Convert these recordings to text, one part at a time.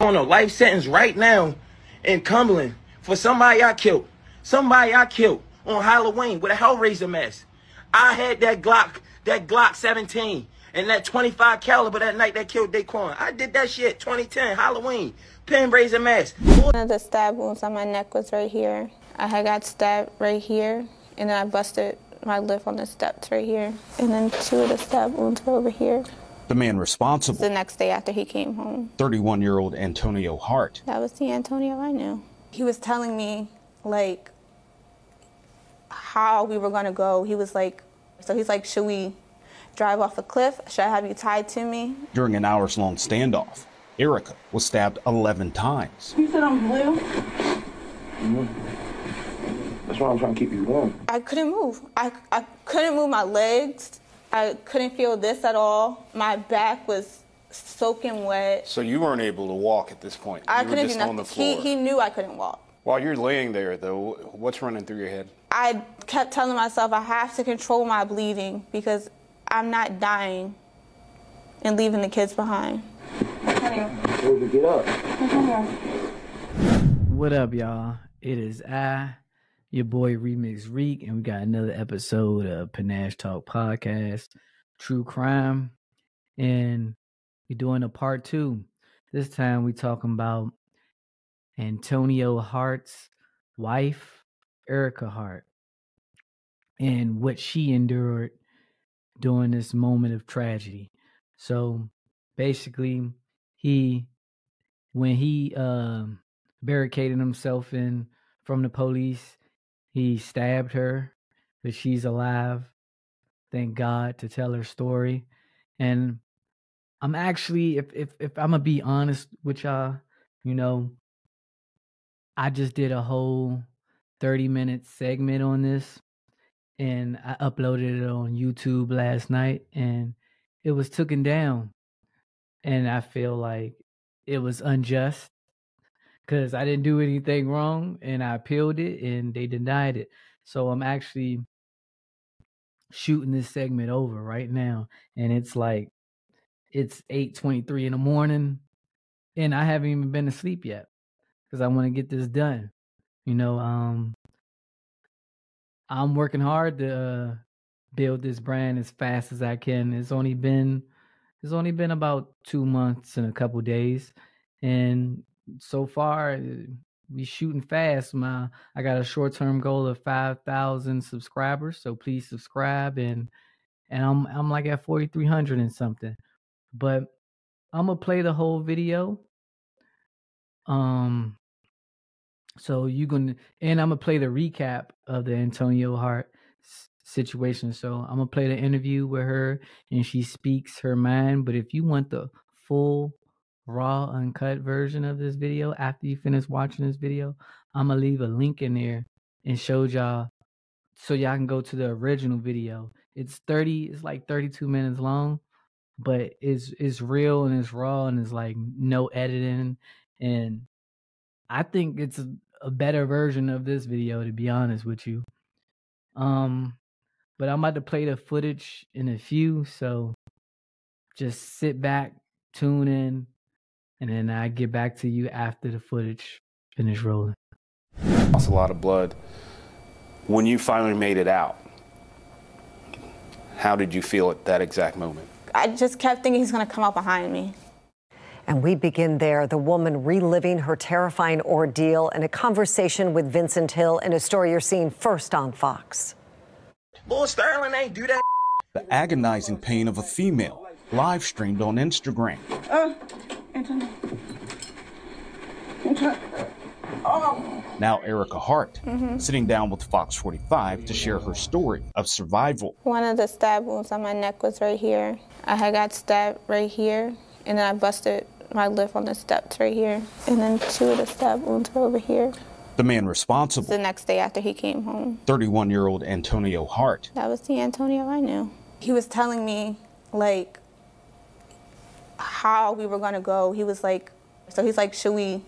on a life sentence right now in Cumberland for somebody I killed. Somebody I killed on Halloween with a Hellraiser mask. I had that Glock, that Glock 17, and that 25 caliber that night that killed Daquan. I did that shit 2010 Halloween. Pen razor mask. One of the stab wounds on my neck was right here. I had got stabbed right here, and then I busted my lip on the steps right here, and then two of the stab wounds were over here. The man responsible, The next day after he came home. 31 year old Antonio Hart, That was the Antonio I knew. He was telling me like how we were gonna go. He was like, so he's like, should we drive off a cliff? Should I have you tied to me? during an hours long standoff, Erica was stabbed 11 times. You said I'm blue. Mm-hmm. That's why I'm trying to keep you warm. I couldn't move. I, I couldn't move my legs. I couldn't feel this at all. My back was soaking wet. So you weren't able to walk at this point. I you couldn't just do on the nothing. He, he knew I couldn't walk. While you're laying there, though, what's running through your head? I kept telling myself I have to control my bleeding because I'm not dying and leaving the kids behind. Told you get up. What up, y'all? It is I, your boy Remix Reek, and we got another episode of Panache Talk Podcast, True Crime, and we're doing a part two. This time we're talking about Antonio Hart's wife, Erica Hart, and what she endured during this moment of tragedy. So basically, he when he um barricaded himself in from the police. He stabbed her, but she's alive. Thank God to tell her story. And I'm actually, if if if I'm gonna be honest with y'all, you know, I just did a whole 30 minute segment on this, and I uploaded it on YouTube last night, and it was taken down. And I feel like it was unjust because I didn't do anything wrong and I appealed it and they denied it. So I'm actually shooting this segment over right now and it's like it's 8:23 in the morning and I haven't even been to sleep yet cuz I want to get this done. You know, um I'm working hard to uh, build this brand as fast as I can. It's only been it's only been about 2 months and a couple days and so far uh, we shooting fast my i got a short-term goal of 5000 subscribers so please subscribe and and i'm i'm like at 4300 and something. But i'm gonna play the whole video um so you gonna and i'm gonna play the recap of the antonio hart situation. So i'm gonna play the interview with her and she speaks her mind but if you want the full raw uncut version of this video after you finish watching this video i'm gonna leave a link in there and show y'all so y'all can go to the original video. It's 30 it's like 32 minutes long but it's it's real and it's raw and it's like no editing. And i think it's a, a better version of this video to be honest with you. Um but i'm about to play the footage in a few so just sit back tune in and then I get back to you after the footage finish rolling. Lost a lot of blood. When you finally made it out, how did you feel at that exact moment? I just kept thinking he's gonna come out behind me. And we begin there. The woman reliving her terrifying ordeal in a conversation with Vincent Hill in a story you're seeing first on Fox. Bull Sterling ain't do that. The agonizing pain of a female, live streamed on Instagram. Uh, Oh. Now, Erica Hart, mm-hmm. sitting down with Fox 45 to share her story of survival. One of the stab wounds on my neck was right here. I had got stabbed right here, and then I busted my lip on the steps right here, and then two of the stab wounds were over here. The man responsible, The next day after he came home. 31 year old Antonio Hart, That was the Antonio I knew. He was telling me like how we were gonna go. He was like, so he's like, should we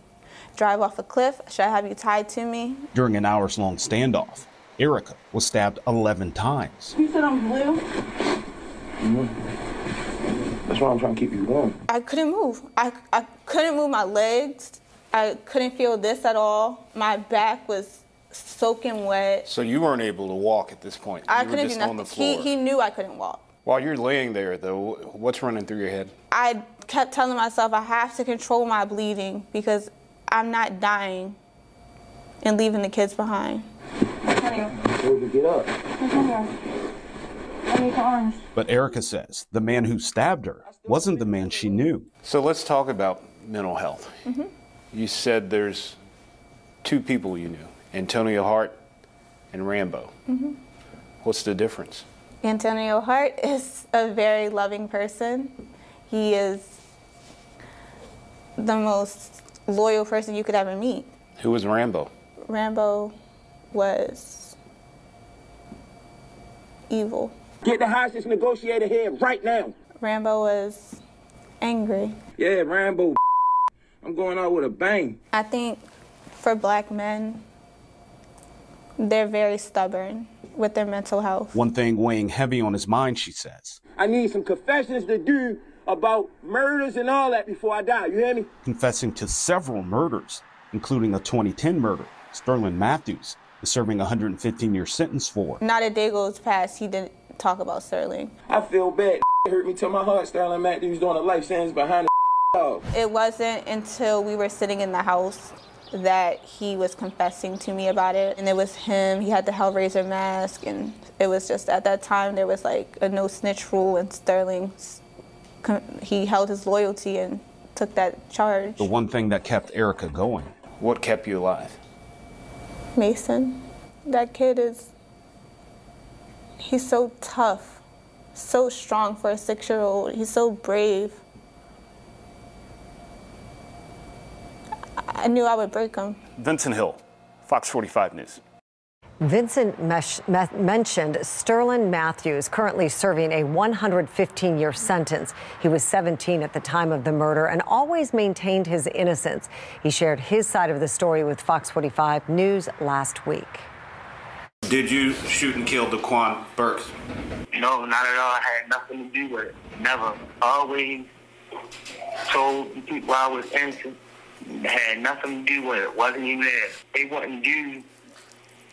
drive off a cliff? Should I have you tied to me? during an hours long standoff. Erica was stabbed 11 times. You said I'm blue. That's why I'm trying to keep you warm. I couldn't move. I, I couldn't move my legs. I couldn't feel this at all. My back was soaking wet. So you weren't able to walk at this point. I you couldn't just do on nothing. the floor. He, he knew I couldn't walk. While you're laying there, though, what's running through your head? I kept telling myself I have to control my bleeding because I'm not dying and leaving the kids behind. Told you to get up. But Erica says the man who stabbed her wasn't the man she knew. So let's talk about mental health. Mm-hmm. You said there's two people you knew Antonio Hart and Rambo. Mm-hmm. What's the difference? Antonio Hart is a very loving person. He is the most loyal person you could ever meet. Who was Rambo? Rambo was evil. Get the hostage negotiator here right now. Rambo was angry. Yeah, Rambo. I'm going out with a bang. I think for black men, they're very stubborn with their mental health. One thing weighing heavy on his mind, she says, I need some confessions to do about murders and all that before I die. You hear me? confessing to several murders, including a 2010 murder Sterling Matthews is serving a 115 year sentence for. Not a day goes past he didn't talk about Sterling. I feel bad. It hurt me to my heart. Sterling Matthews doing a life sentence behind the dog. It wasn't until we were sitting in the house that he was confessing to me about it. And it was him, he had the Hellraiser mask, and it was just at that time there was like a no snitch rule, and Sterling, he held his loyalty and took that charge. The one thing that kept Erica going. What kept you alive? Mason, that kid is, he's so tough, so strong for a six year old. He's so brave. I knew I would break him. Vincent Hill, Fox 45 News. Vincent mesh, me- mentioned Sterling Matthews, currently serving a 115 year sentence. He was 17 at the time of the murder and always maintained his innocence. He shared his side of the story with Fox 45 News last week. Did you shoot and kill Daquan Burks? No, not at all. I had nothing to do with it. Never. Always told the people I was innocent. Had nothing to do with it. Wasn't even there. They wouldn't do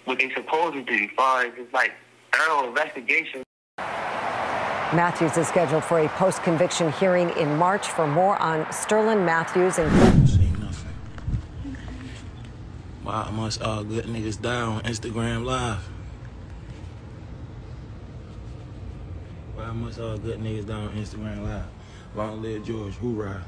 what they supposed to do as far as it's like thorough investigation. Matthews is scheduled for a post conviction hearing in March. For more on Sterling Matthews and See. Why must all good niggas die on Instagram Live? Why must all good niggas die on Instagram Live? Long live George, hoorah.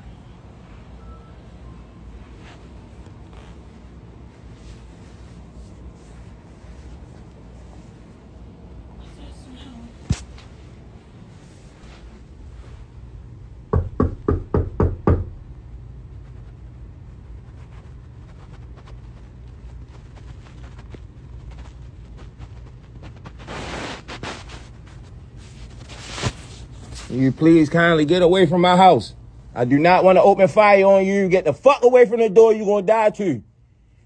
You please kindly get away from my house. I do not want to open fire on you. Get the fuck away from the door. You're going to die too.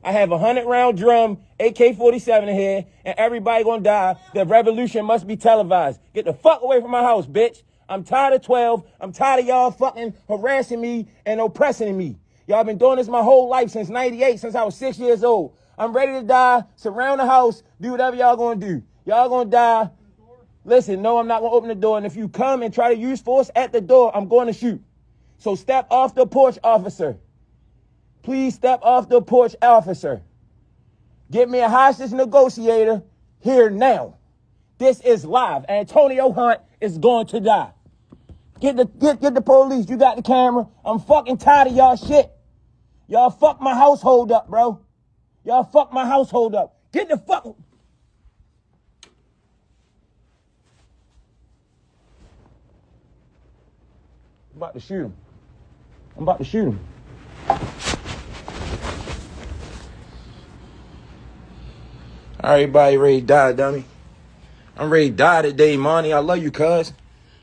I have a hundred round drum, AK-47 in here, and everybody going to die. The revolution must be televised. Get the fuck away from my house, bitch. I'm tired of 12. I'm tired of y'all fucking harassing me and oppressing me. Y'all been doing this my whole life since 98, since I was six years old. I'm ready to die, surround the house, do whatever y'all gonna do. Y'all gonna die. Listen, no, I'm not gonna open the door. And if you come and try to use force at the door, I'm going to shoot. So step off the porch, officer. Please step off the porch, officer. Get me a hostage negotiator here now. This is live. Antonio Hunt is going to die. Get the get get the police. You got the camera. I'm fucking tired of y'all shit. Y'all fuck my household up, bro. Y'all fuck my household up. Get the fuck. I'm about to shoot him. I'm about to shoot him. All right, everybody ready to die, dummy. I'm ready to die today, Monty. I love you, cuz.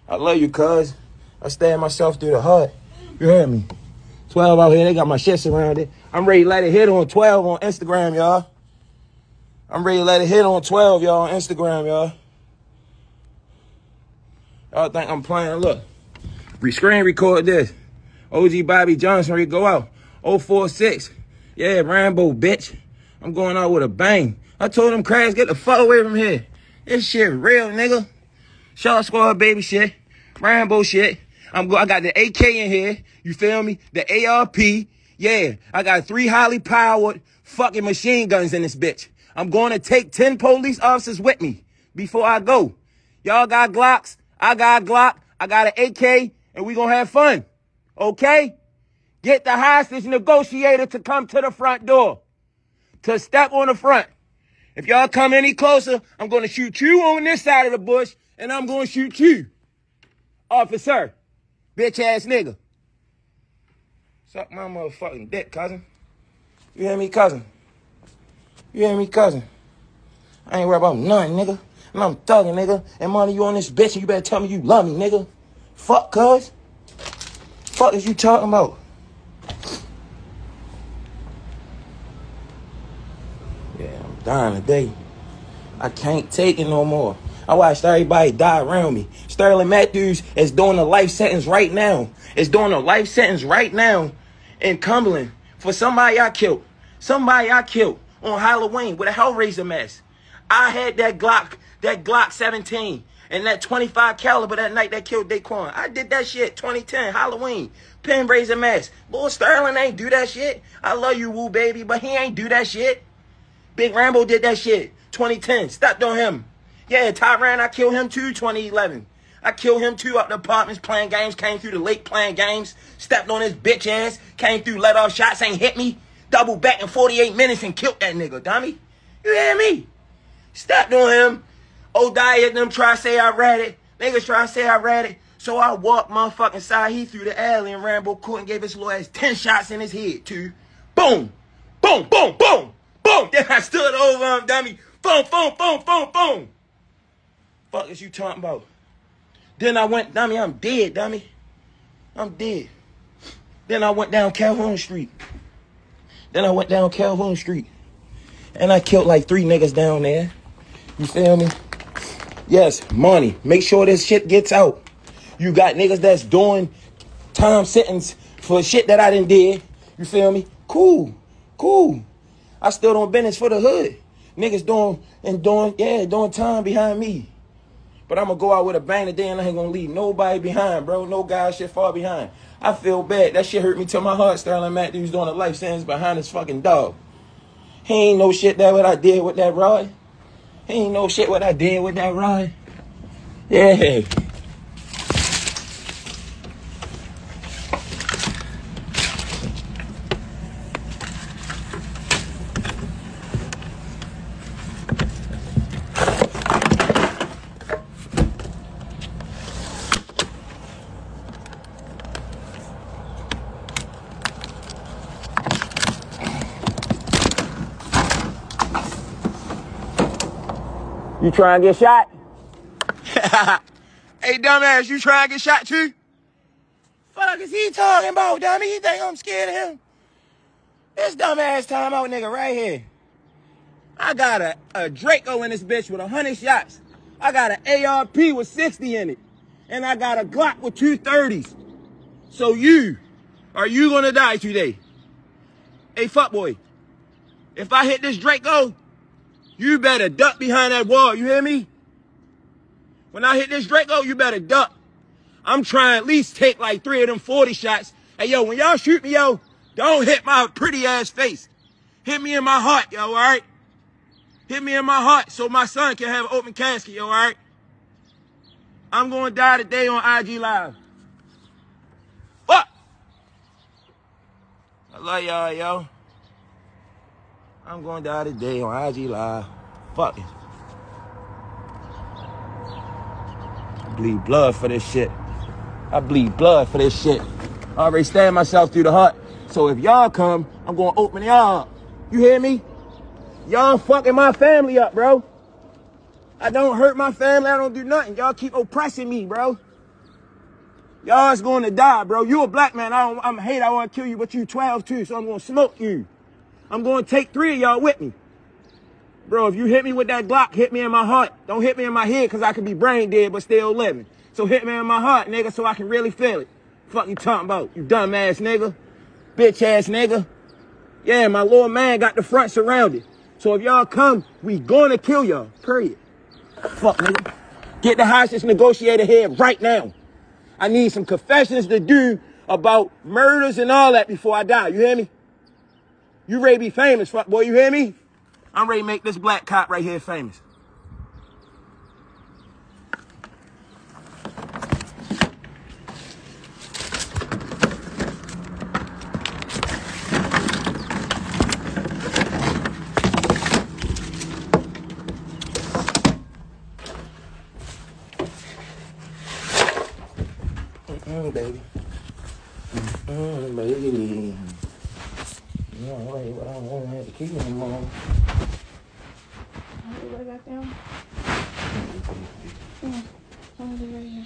I love you, cuz. I stab myself through the heart. You heard me? 12 out here, they got my shit surrounded. I'm ready to let it hit on 12 on Instagram, y'all. I'm ready to let it hit on 12, y'all, on Instagram, y'all. Y'all think I'm playing? Look. Re- screen record this. OG Bobby Johnson, we go out. 046. Yeah, Rambo, bitch. I'm going out with a bang. I told them crabs, get the fuck away from here. This shit real, nigga. Shaw Squad baby shit. Rambo shit. I'm go I got the AK in here. You feel me? The ARP. Yeah. I got three highly powered fucking machine guns in this bitch. I'm going to take 10 police officers with me before I go. Y'all got Glocks. I got Glock. I got an AK and we're gonna have fun. Okay? Get the hostage negotiator to come to the front door. To step on the front. If y'all come any closer, I'm gonna shoot you on this side of the bush and I'm gonna shoot you. Officer. Bitch ass nigga. Suck my motherfucking dick, cousin. You hear me, cousin? You hear me, cousin? I ain't worried about nothing, nigga. And I'm thugging, nigga. And money, you on this bitch, and you better tell me you love me, nigga. Fuck, cuz. Fuck is you talking about? Yeah, I'm dying today. I can't take it no more. I watched everybody die around me. Sterling Matthews is doing a life sentence right now. Is doing a life sentence right now in Cumberland for somebody I killed. Somebody I killed on Halloween with a Hellraiser mask. I had that Glock, that Glock 17 and that 25 caliber that night that killed Daquan. I did that shit 2010 Halloween. Pen razor mask. Boy, Sterling ain't do that shit. I love you, woo baby, but he ain't do that shit. Big Rambo did that shit 2010. Stepped on him. Yeah, Tyran, I killed him too 2011. I killed him too up the apartments playing games, came through the lake playing games, stepped on his bitch ass, came through, let off shots, ain't hit me, double back in 48 minutes and killed that nigga, dummy. You hear me? Stepped on him. Old diet them try say I read it. Niggas try say I read it. So I walked motherfucking side. He through the alley and Rambo court and gave his little ass 10 shots in his head, too. Boom. Boom, boom, boom, boom. Then I stood over him, dummy. Boom, boom, boom, boom, boom. Fuck is you talking about? Then I went, dummy, I'm dead, dummy. I'm dead. Then I went down Calhoun Street. Then I went down Calhoun Street. And I killed like three niggas down there. You feel me? Yes, money. Make sure this shit gets out. You got niggas that's doing time sentence for shit that I didn't did. You feel me? Cool. Cool. I still don't business for the hood. Niggas doing and doing, yeah, doing time behind me. But I'm gonna go out with a bang today and I ain't gonna leave nobody behind, bro. No guy shit far behind. I feel bad. That shit hurt me to my heart. Sterling Matthews doing a life sentence behind his fucking dog. He ain't no shit that what I did with that rod. Ain't no shit what I did with that rod. Yeah. You try and get shot? hey, dumbass, you try and get shot too? Fuck is he talking about, dummy? He think I'm scared of him? This dumbass time out nigga right here. I got a, a Draco in this bitch with 100 shots. I got an ARP with 60 in it. And I got a Glock with 230s. So you, are you gonna die today? Hey, fuckboy, if I hit this Draco, you better duck behind that wall. You hear me? When I hit this Draco, you better duck. I'm trying at least take like three of them 40 shots. Hey, yo, when y'all shoot me, yo, don't hit my pretty ass face. Hit me in my heart, yo, all right? Hit me in my heart so my son can have an open casket, yo, all right? I'm going to die today on IG Live. Fuck! I love y'all, yo. I'm going to die today on IG Live. Fuck it. Bleed blood for this shit. I bleed blood for this shit. I already stabbed myself through the heart. So if y'all come, I'm gonna open y'all up. You hear me? Y'all fucking my family up, bro. I don't hurt my family. I don't do nothing. Y'all keep oppressing me, bro. Y'all is going to die, bro. You a black man. I don't, I'm hate. I want to kill you, but you 12 too, so I'm gonna smoke you. I'm gonna take three of y'all with me. Bro, if you hit me with that Glock, hit me in my heart. Don't hit me in my head because I could be brain dead but still living. So hit me in my heart, nigga, so I can really feel it. Fuck you talking about, you dumb ass nigga. Bitch ass nigga. Yeah, my little man got the front surrounded. So if y'all come, we gonna kill y'all. Period. Fuck nigga. Get the hostage negotiator here right now. I need some confessions to do about murders and all that before I die. You hear me? You ready to be famous, fuck boy, you hear me? I'm ready to make this black cop right here famous. Mm, baby. Mm, baby. You know, right, but I don't want to have the key anymore. What I got down? I'm gonna right here.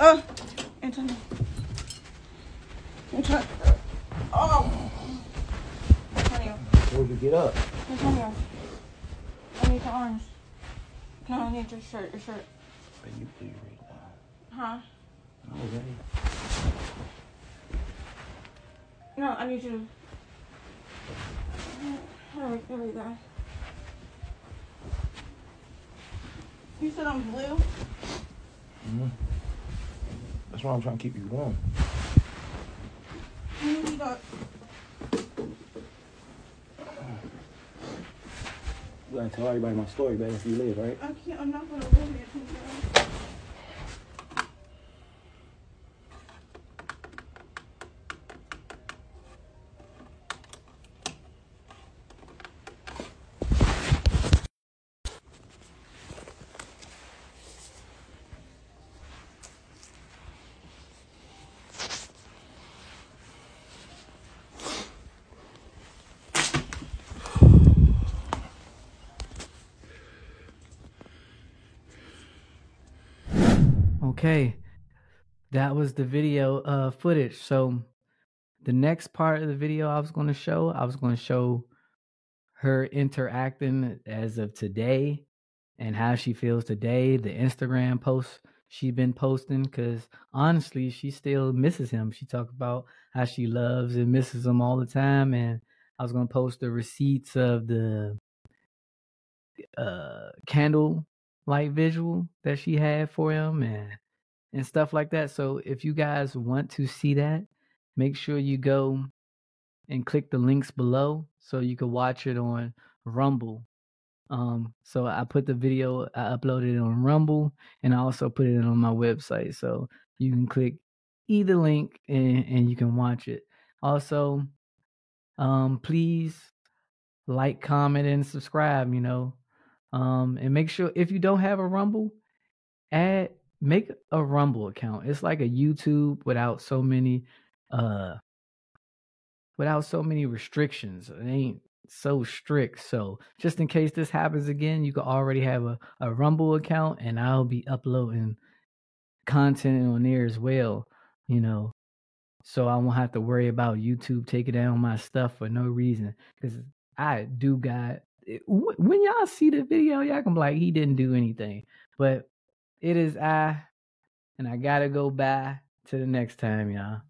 Oh, Antonio. Antonio. Oh. Antonio. Where'd you get up? Antonio. I need your arms. No, I need your shirt. Your shirt. Baby, please read now. Huh? I'm ready. No, I need you to. Hurry, there we go. You said I'm blue? Mm-hmm. That's why I'm trying to keep you warm. When did we go? You gotta tell everybody my story, baby, if you live, right? I can't, I'm not gonna live here Okay, that was the video uh, footage. So the next part of the video I was going to show, I was going to show her interacting as of today and how she feels today. The Instagram posts she's been posting because honestly, she still misses him. She talked about how she loves and misses him all the time, and I was going to post the receipts of the uh candle light visual that she had for him and and stuff like that. So if you guys want to see that, make sure you go and click the links below so you can watch it on Rumble. Um, so I put the video, I uploaded it on Rumble, and I also put it on my website. So you can click either link and, and you can watch it. Also, um, please like, comment, and subscribe. You know, um, and make sure if you don't have a Rumble, add make a Rumble account. It's like a YouTube without so many uh without so many restrictions. It ain't so strict. So just in case this happens again, you can already have a, a Rumble account and I'll be uploading content on there as well, you know. So I won't have to worry about YouTube taking down my stuff for no reason. Because I do got when y'all see the video, y'all can be like, he didn't do anything. But it is I, and I gotta go by to the next time, y'all.